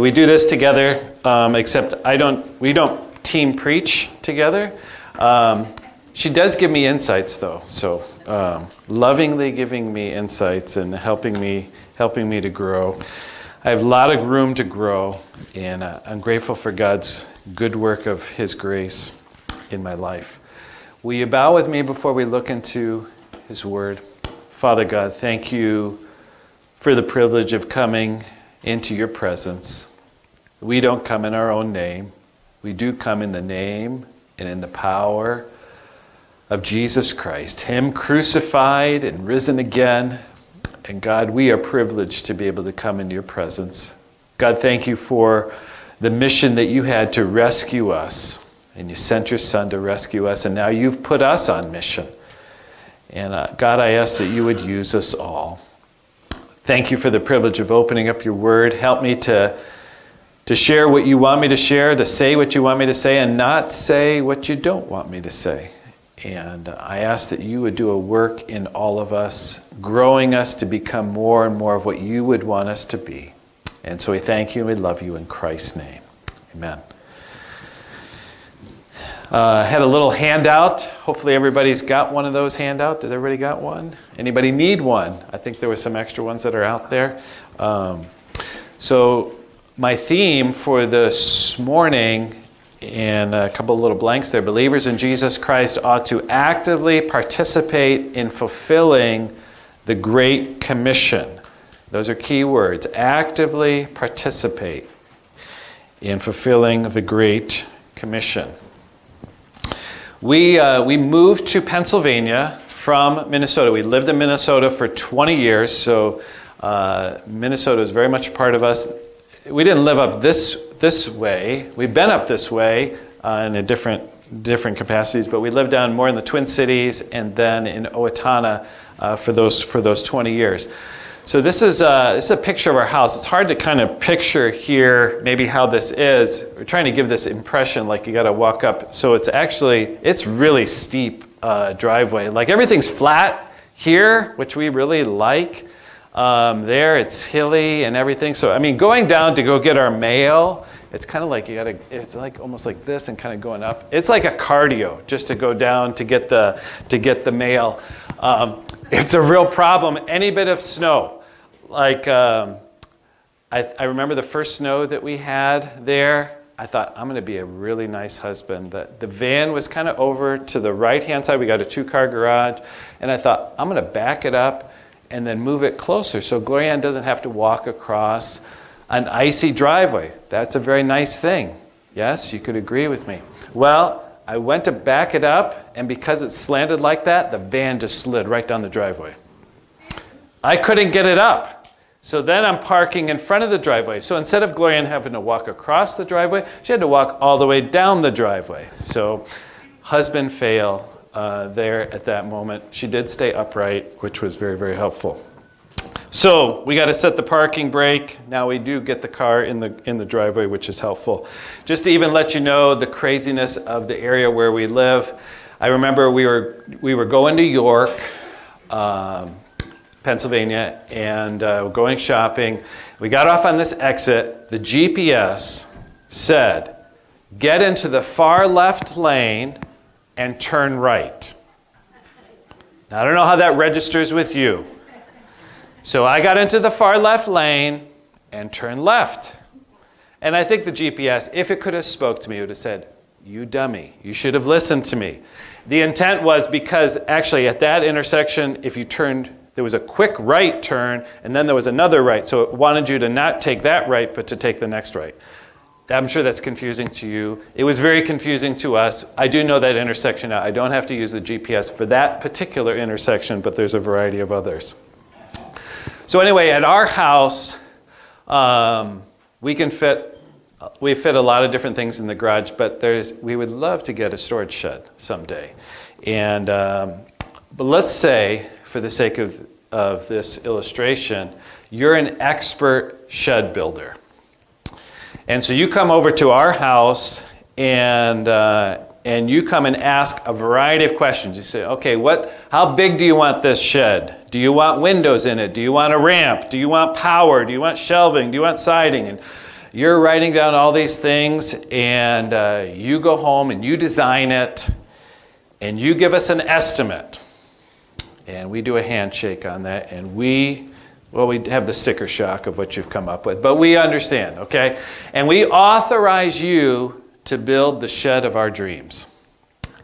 We do this together, um, except I don't. We don't team preach together. Um, she does give me insights, though. So um, lovingly giving me insights and helping me helping me to grow. I have a lot of room to grow, and uh, I'm grateful for God's good work of His grace in my life. Will you bow with me before we look into His Word? Father God, thank you for the privilege of coming into your presence. We don't come in our own name, we do come in the name and in the power of Jesus Christ, Him crucified and risen again. And God, we are privileged to be able to come into your presence. God, thank you for the mission that you had to rescue us. And you sent your son to rescue us, and now you've put us on mission. And uh, God, I ask that you would use us all. Thank you for the privilege of opening up your word. Help me to, to share what you want me to share, to say what you want me to say, and not say what you don't want me to say. And I ask that you would do a work in all of us, growing us to become more and more of what you would want us to be. And so we thank you and we love you in Christ's name. Amen. Uh, had a little handout. Hopefully everybody's got one of those handouts. Does everybody got one? Anybody need one? I think there were some extra ones that are out there. Um, so my theme for this morning and a couple of little blanks there. Believers in Jesus Christ ought to actively participate in fulfilling the Great Commission. Those are key words. Actively participate in fulfilling the Great Commission. We, uh, we moved to Pennsylvania from Minnesota. We lived in Minnesota for 20 years, so uh, Minnesota is very much a part of us. We didn't live up this this way. We've been up this way uh, in a different different capacities, but we lived down more in the Twin Cities and then in Owatonna uh, for those for those 20 years. So this is, uh, this is a picture of our house. It's hard to kind of picture here maybe how this is. We're trying to give this impression like you got to walk up. So it's actually, it's really steep uh, driveway. Like everything's flat here, which we really like. Um, there it's hilly and everything. So I mean, going down to go get our mail, it's kind of like you gotta. It's like almost like this and kind of going up. It's like a cardio just to go down to get the to get the mail. Um, it's a real problem. Any bit of snow, like um, I, I remember the first snow that we had there. I thought, I'm going to be a really nice husband. The, the van was kind of over to the right hand side. We got a two car garage. And I thought, I'm going to back it up and then move it closer so Glorianne doesn't have to walk across an icy driveway. That's a very nice thing. Yes, you could agree with me. Well, I went to back it up, and because it slanted like that, the van just slid right down the driveway. I couldn't get it up. So then I'm parking in front of the driveway. So instead of Gloria having to walk across the driveway, she had to walk all the way down the driveway. So husband fail, uh, there at that moment. She did stay upright, which was very, very helpful. So we got to set the parking brake. Now we do get the car in the in the driveway, which is helpful. Just to even let you know the craziness of the area where we live. I remember we were we were going to York, um, Pennsylvania, and uh, going shopping. We got off on this exit. The GPS said, "Get into the far left lane." and turn right. Now, I don't know how that registers with you. So I got into the far left lane and turned left. And I think the GPS, if it could have spoke to me, would have said, you dummy, you should have listened to me. The intent was because actually at that intersection, if you turned, there was a quick right turn and then there was another right. So it wanted you to not take that right, but to take the next right. I'm sure that's confusing to you. It was very confusing to us. I do know that intersection now. I don't have to use the GPS for that particular intersection, but there's a variety of others. So anyway, at our house, um, we can fit we fit a lot of different things in the garage, but there's we would love to get a storage shed someday. And um, but let's say, for the sake of of this illustration, you're an expert shed builder. And so you come over to our house and, uh, and you come and ask a variety of questions. You say, okay, what, how big do you want this shed? Do you want windows in it? Do you want a ramp? Do you want power? Do you want shelving? Do you want siding? And you're writing down all these things, and uh, you go home and you design it, and you give us an estimate. And we do a handshake on that, and we well, we have the sticker shock of what you've come up with, but we understand, okay? And we authorize you to build the shed of our dreams.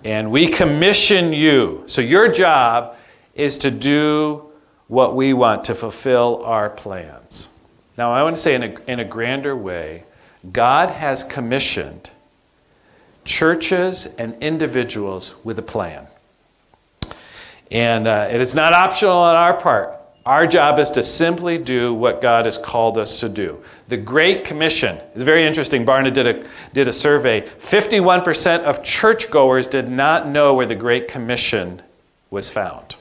And we commission you. So your job is to do what we want to fulfill our plans. Now, I want to say in a, in a grander way, God has commissioned churches and individuals with a plan. And uh, it is not optional on our part. Our job is to simply do what God has called us to do. The Great Commission is very interesting. Barna did a, did a survey. 51% of churchgoers did not know where the Great Commission was found.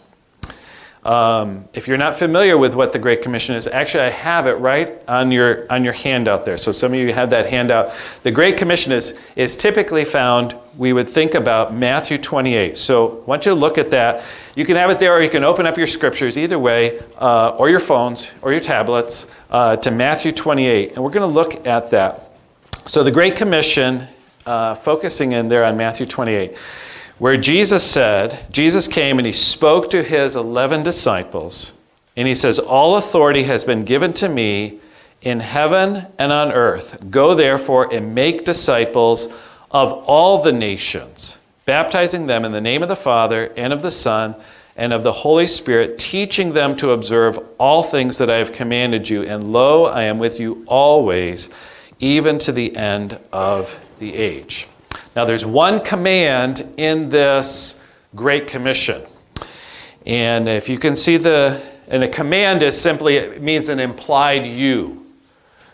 Um, if you're not familiar with what the Great Commission is, actually, I have it right on your, on your handout there. So some of you have that handout. The Great Commission is, is typically found, we would think about Matthew 28. So I want you to look at that. You can have it there, or you can open up your scriptures, either way, uh, or your phones, or your tablets, uh, to Matthew 28. And we're going to look at that. So, the Great Commission, uh, focusing in there on Matthew 28, where Jesus said, Jesus came and he spoke to his 11 disciples, and he says, All authority has been given to me in heaven and on earth. Go therefore and make disciples of all the nations baptizing them in the name of the Father and of the Son and of the Holy Spirit, teaching them to observe all things that I have commanded you. And lo, I am with you always, even to the end of the age. Now, there's one command in this Great Commission. And if you can see the, and a command is simply, it means an implied you.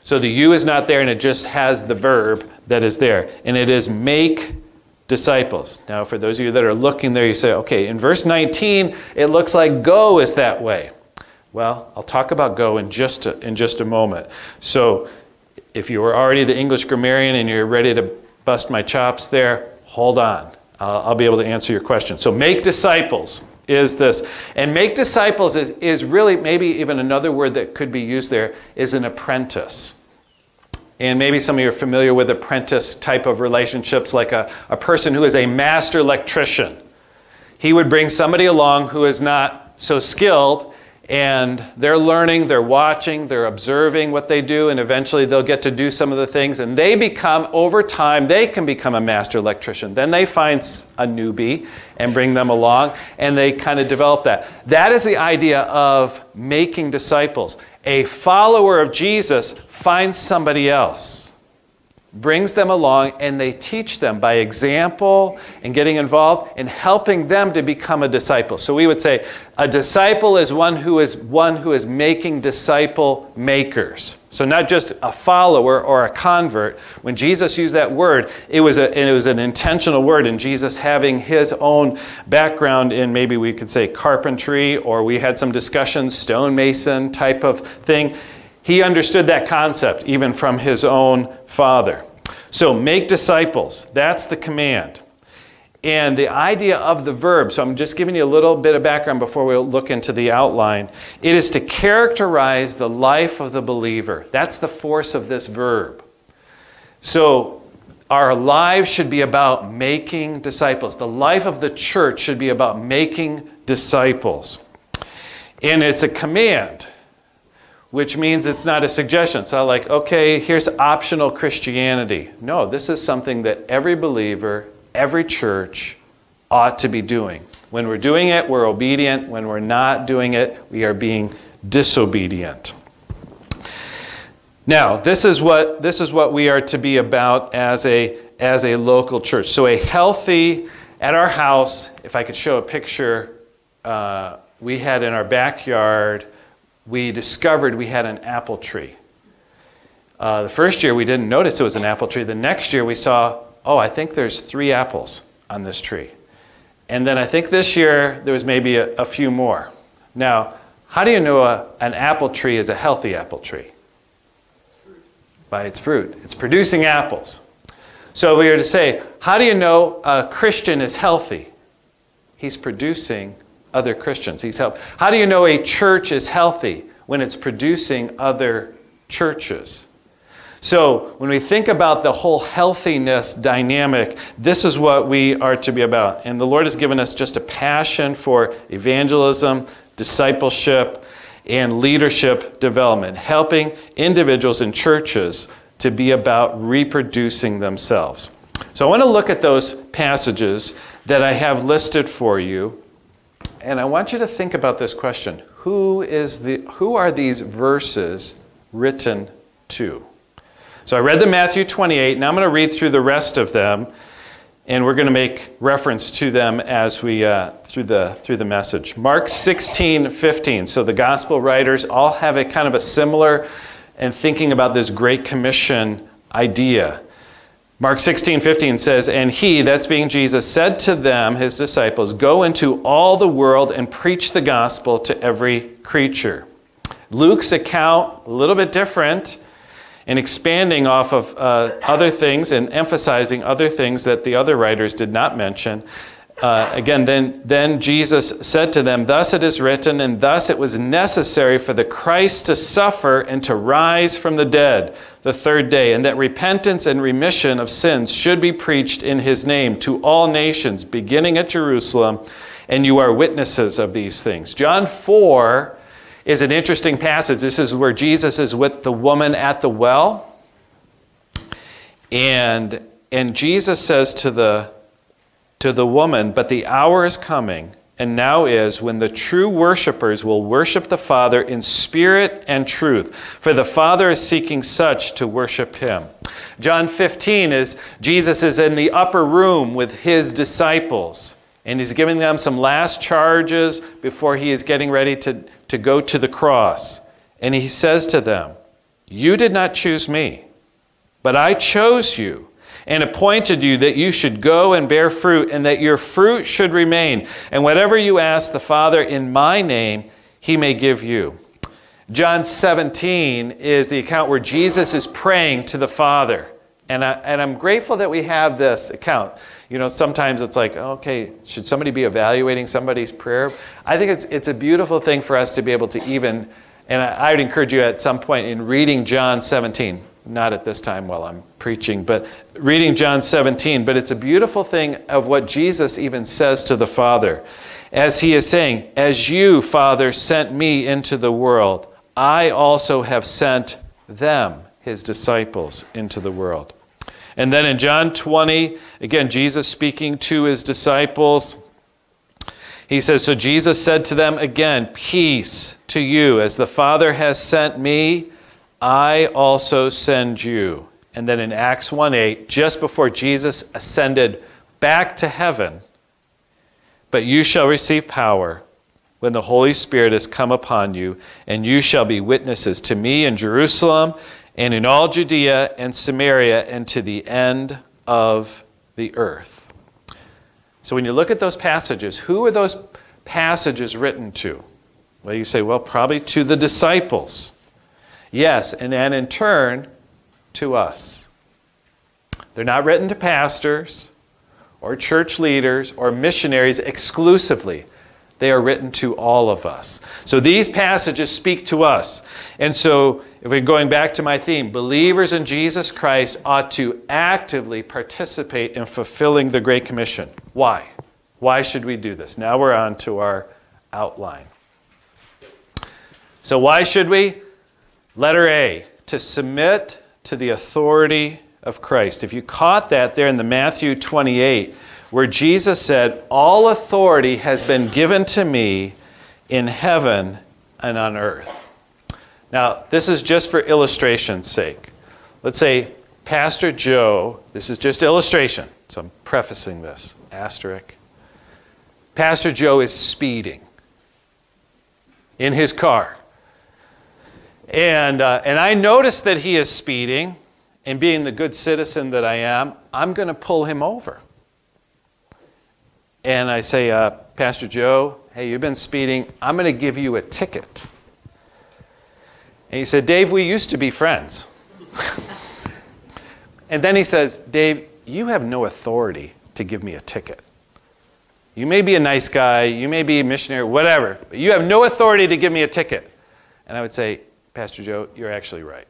So the you is not there and it just has the verb that is there. And it is make disciples. Now, for those of you that are looking there, you say, okay, in verse 19, it looks like go is that way. Well, I'll talk about go in just a, in just a moment. So, if you are already the English grammarian and you're ready to bust my chops there, hold on. I'll, be able to answer your question. So, make disciples is this. And make disciples is, is really maybe even another word that could be used there is an apprentice. And maybe some of you are familiar with apprentice type of relationships, like a, a person who is a master electrician. He would bring somebody along who is not so skilled, and they're learning, they're watching, they're observing what they do, and eventually they'll get to do some of the things, and they become, over time, they can become a master electrician. Then they find a newbie and bring them along, and they kind of develop that. That is the idea of making disciples a follower of Jesus finds somebody else, brings them along, and they teach them by example and getting involved and helping them to become a disciple. So we would say a disciple is one who is one who is making disciple makers. So not just a follower or a convert. When Jesus used that word, it was, a, it was an intentional word, and Jesus having his own background in maybe we could say carpentry, or we had some discussions, stonemason type of thing. He understood that concept even from his own father. So make disciples. That's the command. And the idea of the verb, so I'm just giving you a little bit of background before we look into the outline. It is to characterize the life of the believer. That's the force of this verb. So our lives should be about making disciples. The life of the church should be about making disciples. And it's a command, which means it's not a suggestion. It's not like, okay, here's optional Christianity. No, this is something that every believer every church ought to be doing. When we're doing it, we're obedient. When we're not doing it, we are being disobedient. Now, this is what, this is what we are to be about as a, as a local church. So, a healthy, at our house, if I could show a picture, uh, we had in our backyard, we discovered we had an apple tree. Uh, the first year we didn't notice it was an apple tree. The next year we saw oh, I think there's three apples on this tree. And then I think this year there was maybe a, a few more. Now, how do you know a, an apple tree is a healthy apple tree? By its fruit. It's producing apples. So we were to say, how do you know a Christian is healthy? He's producing other Christians. He's help. How do you know a church is healthy when it's producing other churches? So, when we think about the whole healthiness dynamic, this is what we are to be about. And the Lord has given us just a passion for evangelism, discipleship, and leadership development, helping individuals and churches to be about reproducing themselves. So, I want to look at those passages that I have listed for you. And I want you to think about this question Who, is the, who are these verses written to? So I read the Matthew 28. Now I'm going to read through the rest of them, and we're going to make reference to them as we uh, through the through the message. Mark 16, 15. So the gospel writers all have a kind of a similar and thinking about this Great Commission idea. Mark 16, 15 says, And he, that's being Jesus, said to them, his disciples, Go into all the world and preach the gospel to every creature. Luke's account, a little bit different and expanding off of uh, other things and emphasizing other things that the other writers did not mention. Uh, again, then, then Jesus said to them, Thus it is written, and thus it was necessary for the Christ to suffer and to rise from the dead the third day, and that repentance and remission of sins should be preached in his name to all nations, beginning at Jerusalem, and you are witnesses of these things. John 4 is an interesting passage. This is where Jesus is with the woman at the well. And, and Jesus says to the, to the woman, But the hour is coming, and now is, when the true worshipers will worship the Father in spirit and truth. For the Father is seeking such to worship him. John 15 is Jesus is in the upper room with his disciples. And he's giving them some last charges before he is getting ready to, to go to the cross. And he says to them, You did not choose me, but I chose you and appointed you that you should go and bear fruit, and that your fruit should remain. And whatever you ask the Father in my name, he may give you. John 17 is the account where Jesus is praying to the Father. And, I, and I'm grateful that we have this account. You know, sometimes it's like, okay, should somebody be evaluating somebody's prayer? I think it's, it's a beautiful thing for us to be able to even, and I, I would encourage you at some point in reading John 17, not at this time while I'm preaching, but reading John 17. But it's a beautiful thing of what Jesus even says to the Father. As he is saying, As you, Father, sent me into the world, I also have sent them, his disciples, into the world. And then in John 20, again, Jesus speaking to his disciples, he says, So Jesus said to them again, Peace to you. As the Father has sent me, I also send you. And then in Acts 1 8, just before Jesus ascended back to heaven, but you shall receive power when the Holy Spirit has come upon you, and you shall be witnesses to me in Jerusalem and in all Judea and Samaria and to the end of the earth. So when you look at those passages, who are those passages written to? Well, you say, well, probably to the disciples. Yes, and then in turn, to us. They're not written to pastors or church leaders or missionaries exclusively. They are written to all of us. So these passages speak to us. And so, if we're going back to my theme, believers in Jesus Christ ought to actively participate in fulfilling the Great Commission. Why? Why should we do this? Now we're on to our outline. So, why should we? Letter A, to submit to the authority of Christ. If you caught that there in the Matthew 28, where Jesus said, All authority has been given to me in heaven and on earth. Now, this is just for illustration's sake. Let's say Pastor Joe, this is just illustration, so I'm prefacing this, asterisk. Pastor Joe is speeding in his car. And, uh, and I notice that he is speeding, and being the good citizen that I am, I'm going to pull him over and I say, uh, Pastor Joe, hey, you've been speeding. I'm going to give you a ticket. And he said, Dave, we used to be friends. and then he says, Dave, You have no authority to give me a ticket. You may be a nice guy, you may be a missionary, whatever, but you have no authority to give me a ticket. And I would say, Pastor Joe, you're actually right.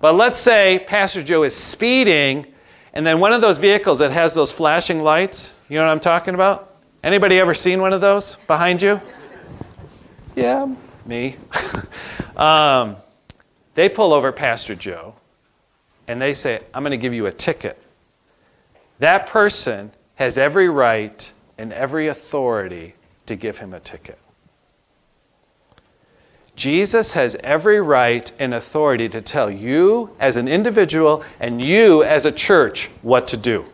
But let's say Pastor Joe is speeding, and then one of those vehicles that has those flashing lights, you know what I'm talking about? Anybody ever seen one of those behind you? Yeah, me. um, they pull over Pastor Joe, and they say, I'm going to give you a ticket. That person has every right and every authority to give him a ticket. Jesus has every right and authority to tell you as an individual and you as a church what to do.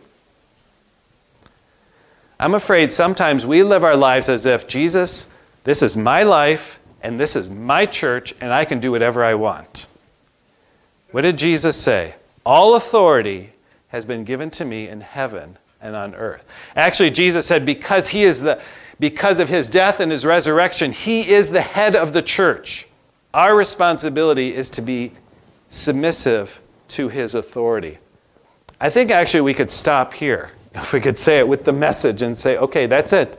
I'm afraid sometimes we live our lives as if Jesus, this is my life and this is my church and I can do whatever I want. What did Jesus say? All authority has been given to me in heaven and on earth. Actually, Jesus said, because he is the because of his death and his resurrection, he is the head of the church. Our responsibility is to be submissive to his authority. I think actually we could stop here. If we could say it with the message and say, okay, that's it.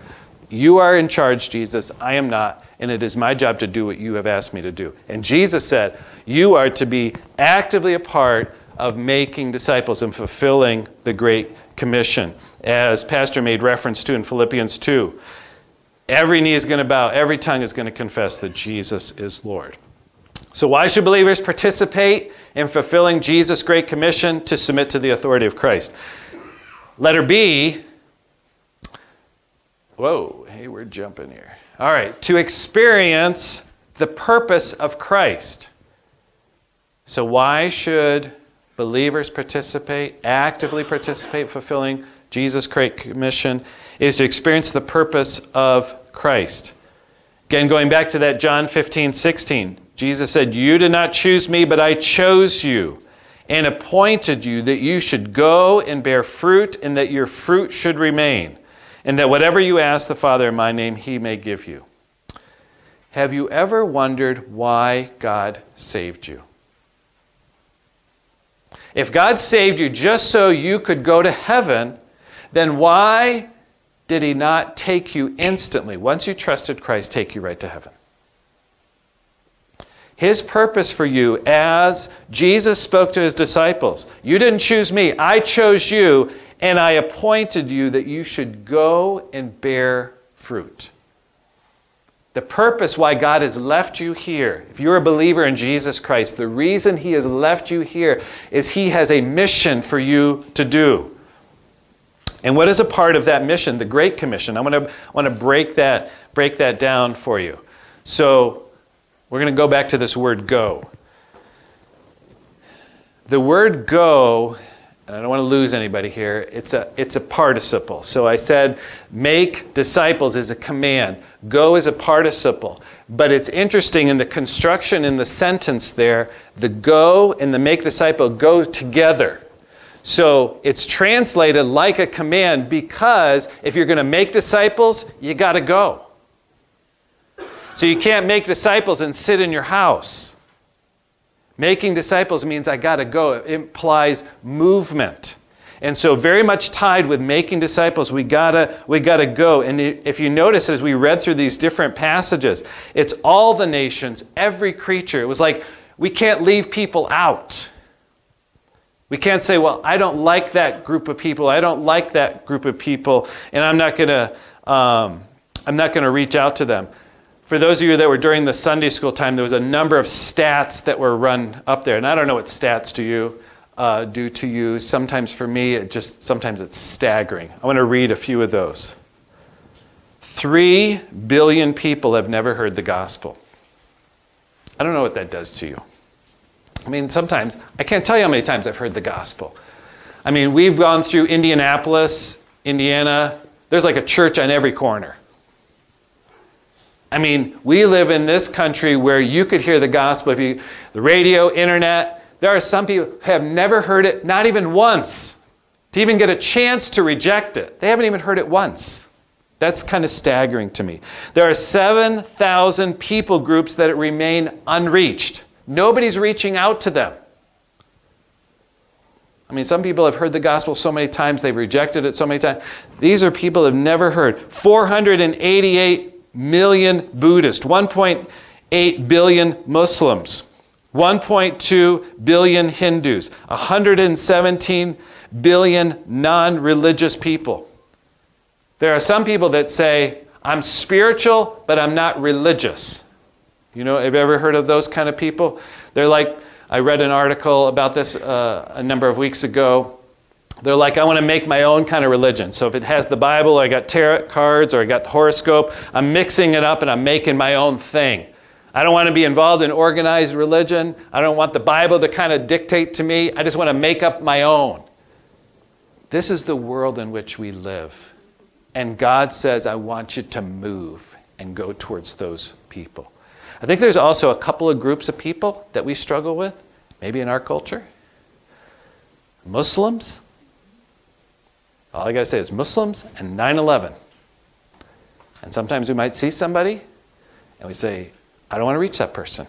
You are in charge, Jesus. I am not. And it is my job to do what you have asked me to do. And Jesus said, you are to be actively a part of making disciples and fulfilling the Great Commission, as Pastor made reference to in Philippians 2. Every knee is going to bow, every tongue is going to confess that Jesus is Lord. So, why should believers participate in fulfilling Jesus' Great Commission to submit to the authority of Christ? Letter B. Whoa, hey, we're jumping here. All right, to experience the purpose of Christ. So, why should believers participate, actively participate, fulfilling Jesus' Great Commission? Is to experience the purpose of Christ. Again, going back to that John 15, 16, Jesus said, You did not choose me, but I chose you and appointed you that you should go and bear fruit and that your fruit should remain, and that whatever you ask the Father in my name, he may give you. Have you ever wondered why God saved you? If God saved you just so you could go to heaven, then why did he not take you instantly, once you trusted Christ, take you right to heaven? His purpose for you, as Jesus spoke to his disciples, you didn't choose me, I chose you, and I appointed you that you should go and bear fruit. The purpose why God has left you here, if you're a believer in Jesus Christ, the reason He has left you here is He has a mission for you to do. And what is a part of that mission, the Great Commission? I want to, want to break, that, break that down for you. So we're going to go back to this word go. The word go, and I don't want to lose anybody here, it's a, it's a participle. So I said make disciples is a command, go is a participle. But it's interesting in the construction in the sentence there, the go and the make disciple go together. So it's translated like a command because if you're going to make disciples, you got to go. So you can't make disciples and sit in your house. Making disciples means I got to go. It implies movement. And so very much tied with making disciples, we gotta we gotta go. And if you notice as we read through these different passages, it's all the nations, every creature. It was like we can't leave people out. We can't say, well, I don't like that group of people. I don't like that group of people, and I'm not going to um, I'm not to reach out to them. For those of you that were during the Sunday school time, there was a number of stats that were run up there, and I don't know what stats do you uh, do to you. Sometimes for me, it just sometimes it's staggering. I want to read a few of those. Three billion people have never heard the gospel. I don't know what that does to you. I mean, sometimes, I can't tell you how many times I've heard the gospel. I mean, we've gone through Indianapolis, Indiana. There's like a church on every corner. I mean, we live in this country where you could hear the gospel if you, the radio, internet. There are some people who have never heard it, not even once, to even get a chance to reject it. They haven't even heard it once. That's kind of staggering to me. There are 7,000 people groups that remain unreached. Nobody's reaching out to them. I mean, some people have heard the gospel so many times, they've rejected it so many times. These are people have never heard. 488 million Buddhists, 1.8 billion Muslims, 1.2 billion Hindus, 117 billion non religious people. There are some people that say, I'm spiritual, but I'm not religious. You know, have you ever heard of those kind of people? They're like, I read an article about this uh, a number of weeks ago. They're like, I want to make my own kind of religion. So if it has the Bible, or I got tarot cards, or I got the horoscope, I'm mixing it up and I'm making my own thing. I don't want to be involved in organized religion. I don't want the Bible to kind of dictate to me. I just want to make up my own. This is the world in which we live. And God says, I want you to move and go towards those people. I think there's also a couple of groups of people that we struggle with, maybe in our culture. Muslims. All I got to say is Muslims and 9 11. And sometimes we might see somebody and we say, I don't want to reach that person.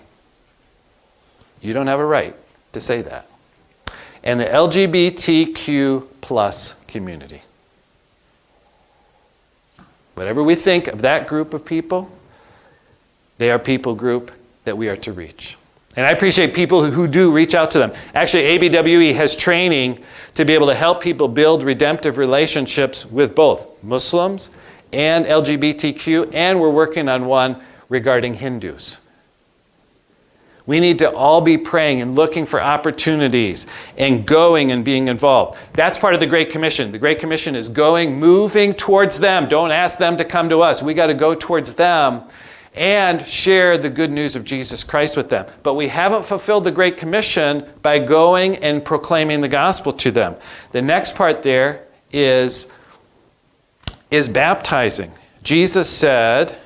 You don't have a right to say that. And the LGBTQ plus community. Whatever we think of that group of people, they are people group that we are to reach. And I appreciate people who do reach out to them. Actually, ABWE has training to be able to help people build redemptive relationships with both Muslims and LGBTQ, and we're working on one regarding Hindus. We need to all be praying and looking for opportunities and going and being involved. That's part of the Great Commission. The Great Commission is going, moving towards them. Don't ask them to come to us. We got to go towards them and share the good news of Jesus Christ with them. But we haven't fulfilled the Great Commission by going and proclaiming the gospel to them. The next part there is, is baptizing. Jesus said,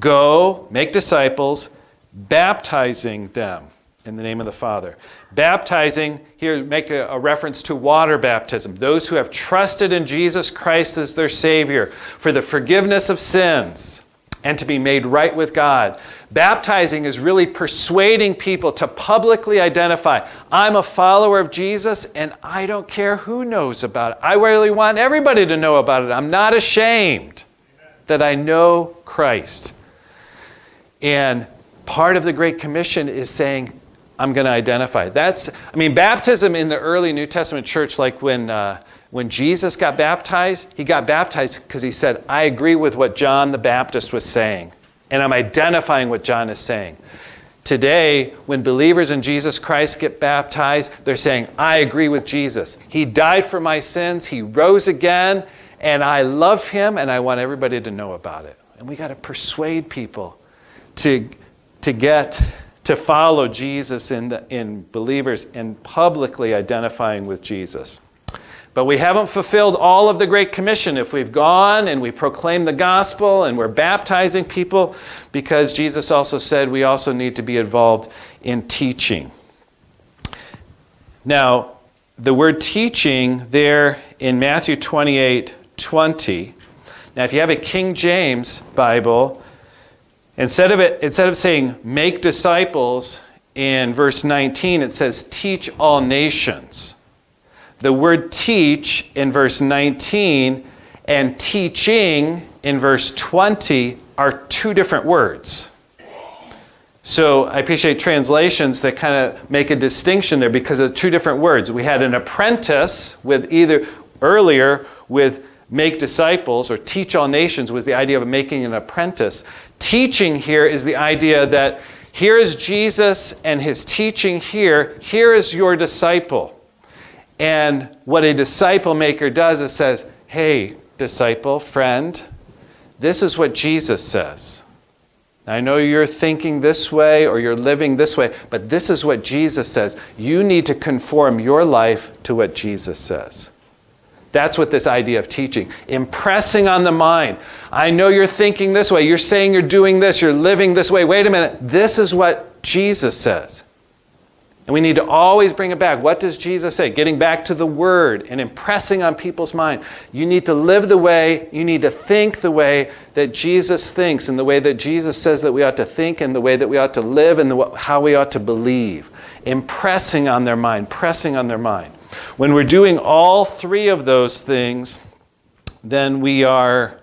Go, make disciples, baptizing them in the name of the Father. Baptizing, here make a, a, reference to water baptism. Those who have trusted in Jesus Christ as their Savior for the forgiveness of sins and to be made right with God. Baptizing is really persuading people to publicly identify I'm a follower of Jesus and I don't care who knows about it. I really want everybody to know about it. I'm not ashamed that I know Christ. And part of the Great Commission is saying, I'm going to identify. That's, I mean, baptism in the early New Testament church, like when. Uh, when Jesus got baptized, he got baptized because he said, I agree with what John the Baptist was saying, and I'm identifying what John is saying. Today, when believers in Jesus Christ get baptized, they're saying, I agree with Jesus. He died for my sins, He rose again, and I love Him, and I want everybody to know about it. And we got to persuade people to, to get to follow Jesus in, the, in believers and publicly identifying with Jesus. But we haven't fulfilled all of the Great Commission if we've gone and we proclaim the gospel and we're baptizing people, because Jesus also said we also need to be involved in teaching. Now, the word teaching there in Matthew 28 20. Now, if you have a King James Bible, instead of, it, instead of saying make disciples in verse 19, it says teach all nations. The word teach in verse 19 and teaching in verse 20 are two different words. So I appreciate translations that kind of make a distinction there because of two different words. We had an apprentice with either earlier with make disciples or teach all nations was the idea of making an apprentice. Teaching here is the idea that here is Jesus and his teaching here. Here is your disciple. And what a disciple maker does is says, hey, disciple, friend, this is what Jesus says. I know you're thinking this way or you're living this way, but this is what Jesus says. You need to conform your life to what Jesus says. That's what this idea of teaching, impressing on the mind. I know you're thinking this way. You're saying you're doing this. You're living this way. Wait a minute. This is what Jesus says. And we need to always bring it back. What does Jesus say? Getting back to the Word and impressing on people's mind. You need to live the way, you need to think the way that Jesus thinks, and the way that Jesus says that we ought to think, and the way that we ought to live, and the, how we ought to believe. Impressing on their mind, pressing on their mind. When we're doing all three of those things, then we are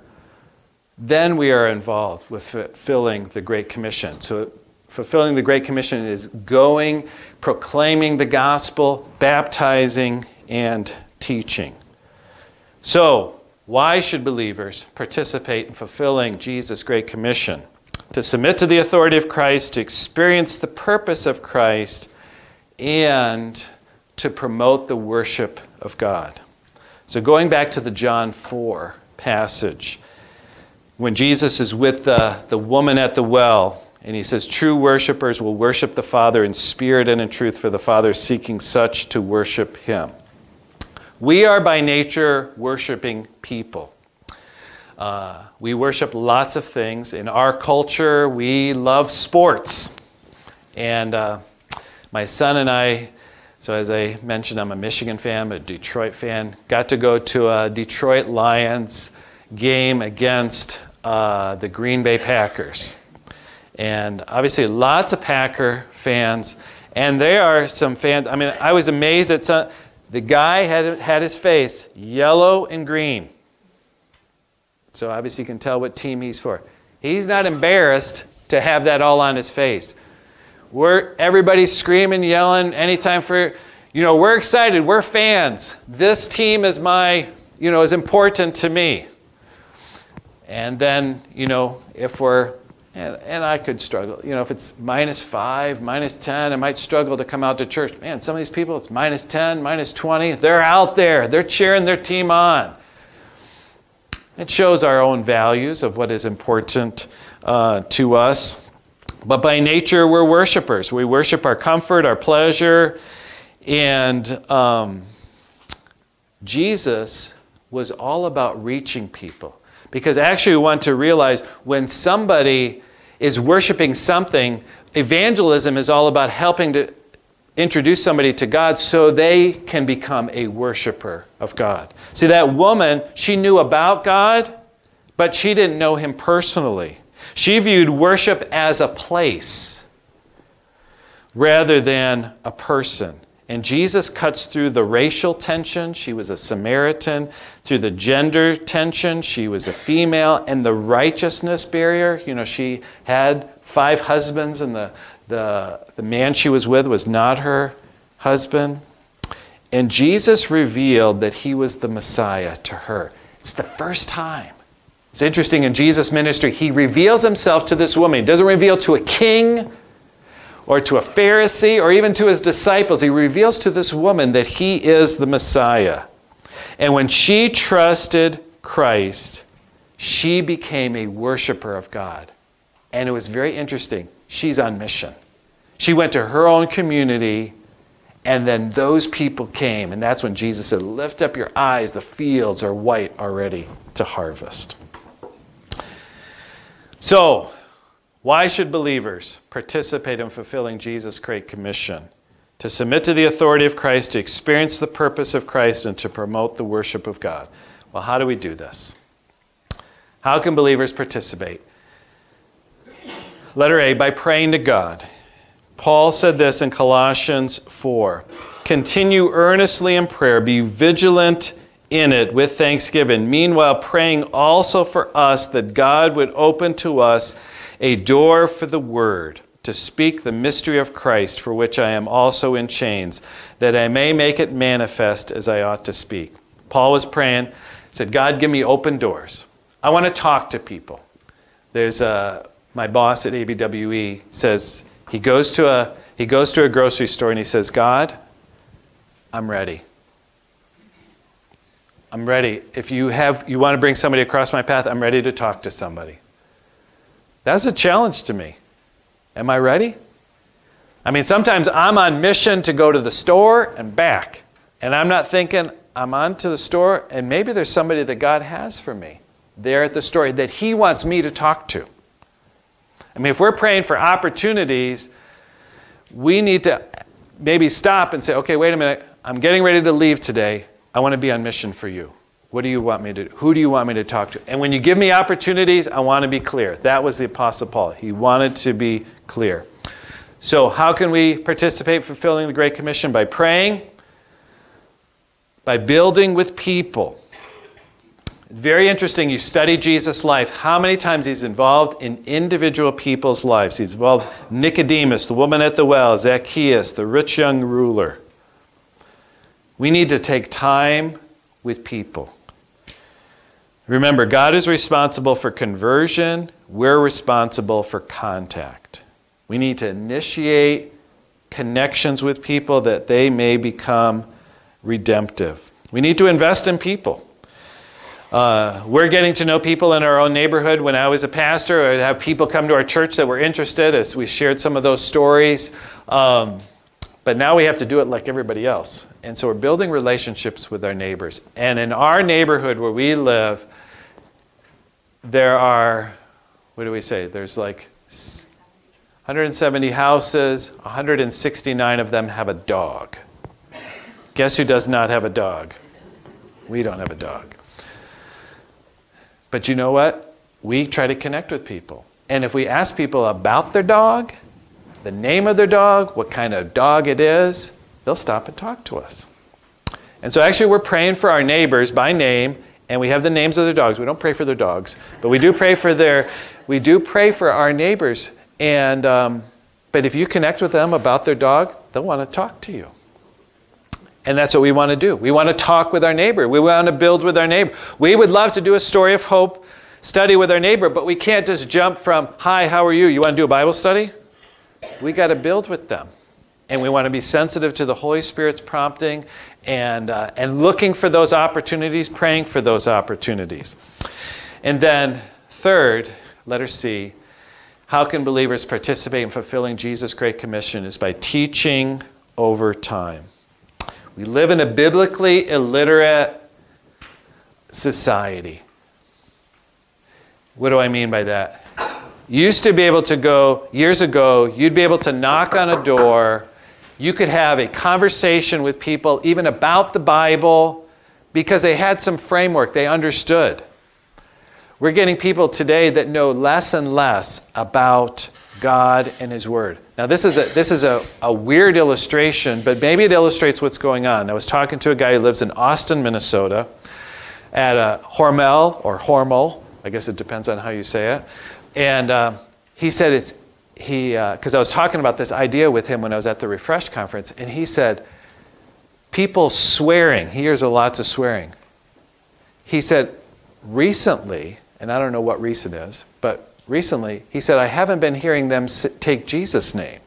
then we are involved with fulfilling the Great Commission. So fulfilling the Great Commission is going, proclaiming the gospel, baptizing, and teaching. So, why should believers participate in fulfilling Jesus' Great Commission? To submit to the authority of Christ, to experience the purpose of Christ, and to promote the worship of God. So, going back to the John 4 passage, when Jesus is with the, the woman at the well, and he says, True worshipers will worship the Father in spirit and in truth, for the Father is seeking such to worship him. We are by nature worshiping people. Uh, we worship lots of things. In our culture, we love sports. And uh, my son and I, so as I mentioned, I'm a Michigan fan, a Detroit fan, got to go to a Detroit Lions game against uh, the Green Bay Packers. And obviously, lots of Packer fans. And there are some fans. I mean, I was amazed at some. The guy had, had his face yellow and green. So obviously, you can tell what team he's for. He's not embarrassed to have that all on his face. We're, everybody's screaming, yelling, anytime for, you know, we're excited. We're fans. This team is my, you know, is important to me. And then, you know, if we're, and, and I could struggle, you know, if it's minus five, minus 10, I might struggle to come out to church. Man, some of these people, it's minus 10, minus 20. They're out there, they're cheering their team on. It shows our own values of what is important uh, to us. But by nature, we're worshipers. We worship our comfort, our pleasure, and um, Jesus was all about reaching people. Because actually, we want to realize when somebody is worshiping something, evangelism is all about helping to introduce somebody to God so they can become a worshiper of God. See, that woman, she knew about God, but she didn't know him personally. She viewed worship as a place rather than a person. And Jesus cuts through the racial tension. She was a Samaritan. Through the gender tension. She was a female. And the righteousness barrier. You know, she had five husbands, and the, the, the man she was with was not her husband. And Jesus revealed that he was the Messiah to her. It's the first time. It's interesting in Jesus' ministry, he reveals himself to this woman. He doesn't reveal to a king or to a Pharisee or even to his disciples. He reveals to this woman that he is the Messiah. And when she trusted Christ, she became a worshiper of God. And it was very interesting. She's on mission. She went to her own community, and then those people came. And that's when Jesus said, Lift up your eyes, the fields are white already to harvest. So, why should believers participate in fulfilling Jesus' great commission? To submit to the authority of Christ, to experience the purpose of Christ, and to promote the worship of God. Well, how do we do this? How can believers participate? Letter A, by praying to God. Paul said this in Colossians 4 Continue earnestly in prayer, be vigilant in it with thanksgiving. Meanwhile, praying also for us that God would open to us a door for the word to speak the mystery of Christ, for which I am also in chains, that I may make it manifest as I ought to speak. Paul was praying, said, God, give me open doors. I want to talk to people. There's a, my boss at ABWE says he goes to a he goes to a grocery store and he says, God, I'm ready. I'm ready. If you have you want to bring somebody across my path, I'm ready to talk to somebody. That's a challenge to me. Am I ready? I mean, sometimes I'm on mission to go to the store and back. And I'm not thinking, I'm on to the store, and maybe there's somebody that God has for me there at the store that He wants me to talk to. I mean, if we're praying for opportunities, we need to maybe stop and say, okay, wait a minute, I'm getting ready to leave today. I want to be on mission for you. What do you want me to do? Who do you want me to talk to? And when you give me opportunities, I want to be clear. That was the Apostle Paul. He wanted to be clear. So, how can we participate fulfilling the Great Commission? By praying, by building with people. Very interesting. You study Jesus' life, how many times he's involved in individual people's lives. He's involved Nicodemus, the woman at the well, Zacchaeus, the rich young ruler. We need to take time with people. Remember, God is responsible for conversion, we're responsible for contact. We need to initiate connections with people that they may become redemptive. We need to invest in people. Uh, we're getting to know people in our own neighborhood. When I was a pastor, I'd have people come to our church that were interested as we shared some of those stories. Um, but now we have to do it like everybody else. And so we're building relationships with our neighbors. And in our neighborhood where we live, there are, what do we say? There's like 170 houses, 169 of them have a dog. Guess who does not have a dog? We don't have a dog. But you know what? We try to connect with people. And if we ask people about their dog, the name of their dog, what kind of dog it is, they'll stop and talk to us. And so actually, we're praying for our neighbors by name, and we have the names of their dogs. We don't pray for their dogs, but we do pray for their, we do pray for our neighbors. And, um, but if you connect with them about their dog, they'll want to talk to you. And that's what we want to do. We want to talk with our neighbor. We want to build with our neighbor. We would love to do a story of hope study with our neighbor, but we can't just jump from, Hi, how are you? You want to do a Bible study? We got to build with them. And we want to be sensitive to the Holy Spirit's prompting and, uh, and looking for those opportunities, praying for those opportunities. And then, third, letter C, how can believers participate in fulfilling Jesus' Great Commission is by teaching over time. We live in a biblically illiterate society. What do I mean by that? You used to be able to go, years ago, you'd be able to knock on a door. You could have a conversation with people, even about the Bible, because they had some framework, they understood. We're getting people today that know less and less about God and His Word. Now, this is, a, this is a, a weird illustration, but maybe it illustrates what's going on. I was talking to a guy who lives in Austin, Minnesota, at a Hormel or Hormel, I guess it depends on how you say it. And uh, he said it's, he, because uh, I was talking about this idea with him when I was at the Refresh conference, and he said, people swearing, he hears lots of swearing. He said, recently, and I don't know what recent is, but recently, he said, I haven't been hearing them take Jesus' name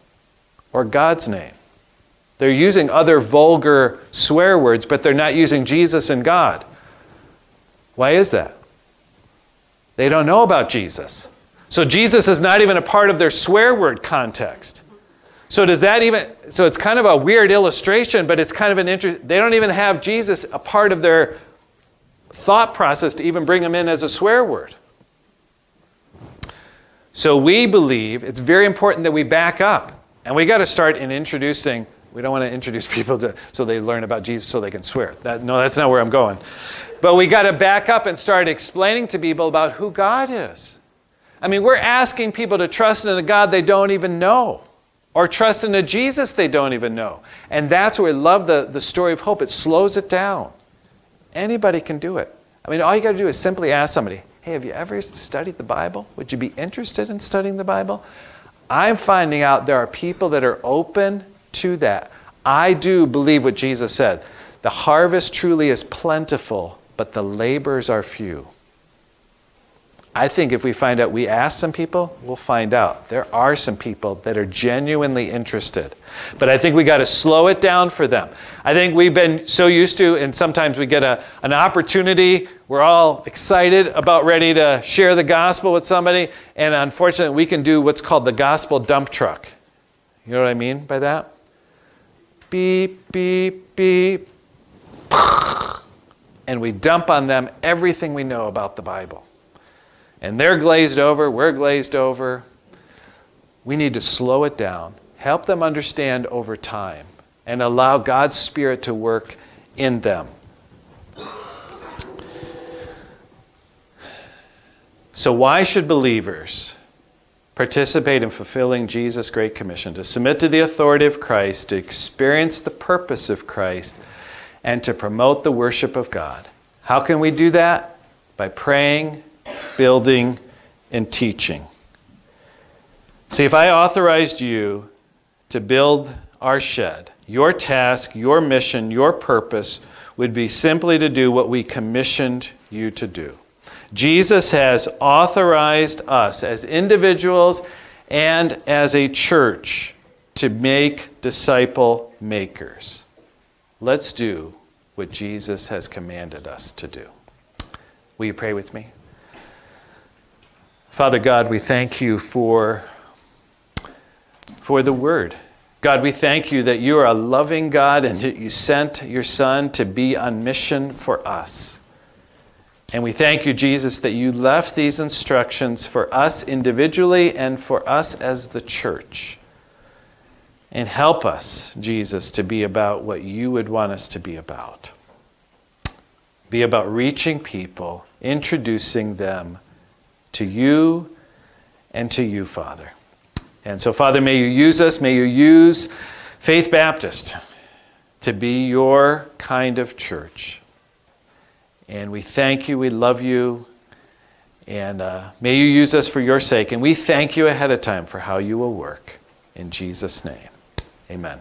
or God's name. They're using other vulgar swear words, but they're not using Jesus and God. Why is that? They don't know about Jesus. So Jesus is not even a part of their swear word context. So does that even so it's kind of a weird illustration, but it's kind of an interest they don't even have Jesus a part of their thought process to even bring him in as a swear word. So we believe it's very important that we back up. And we got to start in introducing, we don't want to introduce people to, so they learn about Jesus so they can swear. That, no, that's not where I'm going. But we got to back up and start explaining to people about who God is. I mean, we're asking people to trust in a God they don't even know or trust in a Jesus they don't even know. And that's where we love the, the story of hope. It slows it down. Anybody can do it. I mean, all you got to do is simply ask somebody, hey, have you ever studied the Bible? Would you be interested in studying the Bible? I'm finding out there are people that are open to that. I do believe what Jesus said the harvest truly is plentiful, but the laborers are few. I think if we find out, we ask some people, we'll find out. There are some people that are genuinely interested. But I think we got to slow it down for them. I think we've been so used to, and sometimes we get a, an opportunity, we're all excited about ready to share the gospel with somebody, and unfortunately, we can do what's called the gospel dump truck. You know what I mean by that? Beep, beep, beep. And we dump on them everything we know about the Bible and they're glazed over, we're glazed over. We need to slow it down, help them understand over time, and allow God's Spirit to work in them. So, why should believers participate in fulfilling Jesus' Great Commission? To submit to the authority of Christ, to experience the purpose of Christ, and to promote the worship of God. How can we do that? By praying, building, and teaching. See, if I authorized you to build our shed, your task, your mission, your purpose would be simply to do what we commissioned you to do. Jesus has authorized us as individuals and as a church to make disciple makers. Let's do what Jesus has commanded us to do. Will you pray with me? Father God, we thank you for, for the word. God, we thank you that you are a loving God and that you sent your Son to be on mission for us. And we thank you, Jesus, that you left these instructions for us individually and for us as the church. And help us, Jesus, to be about what you would want us to be about. Be about reaching people, introducing them to you and to you, Father. And so, Father, may you use us, may you use Faith Baptist to be your kind of church. And we thank you, we love you, and uh, may you use us for your sake. And we thank you ahead of time for how you will work. In Jesus' name, amen.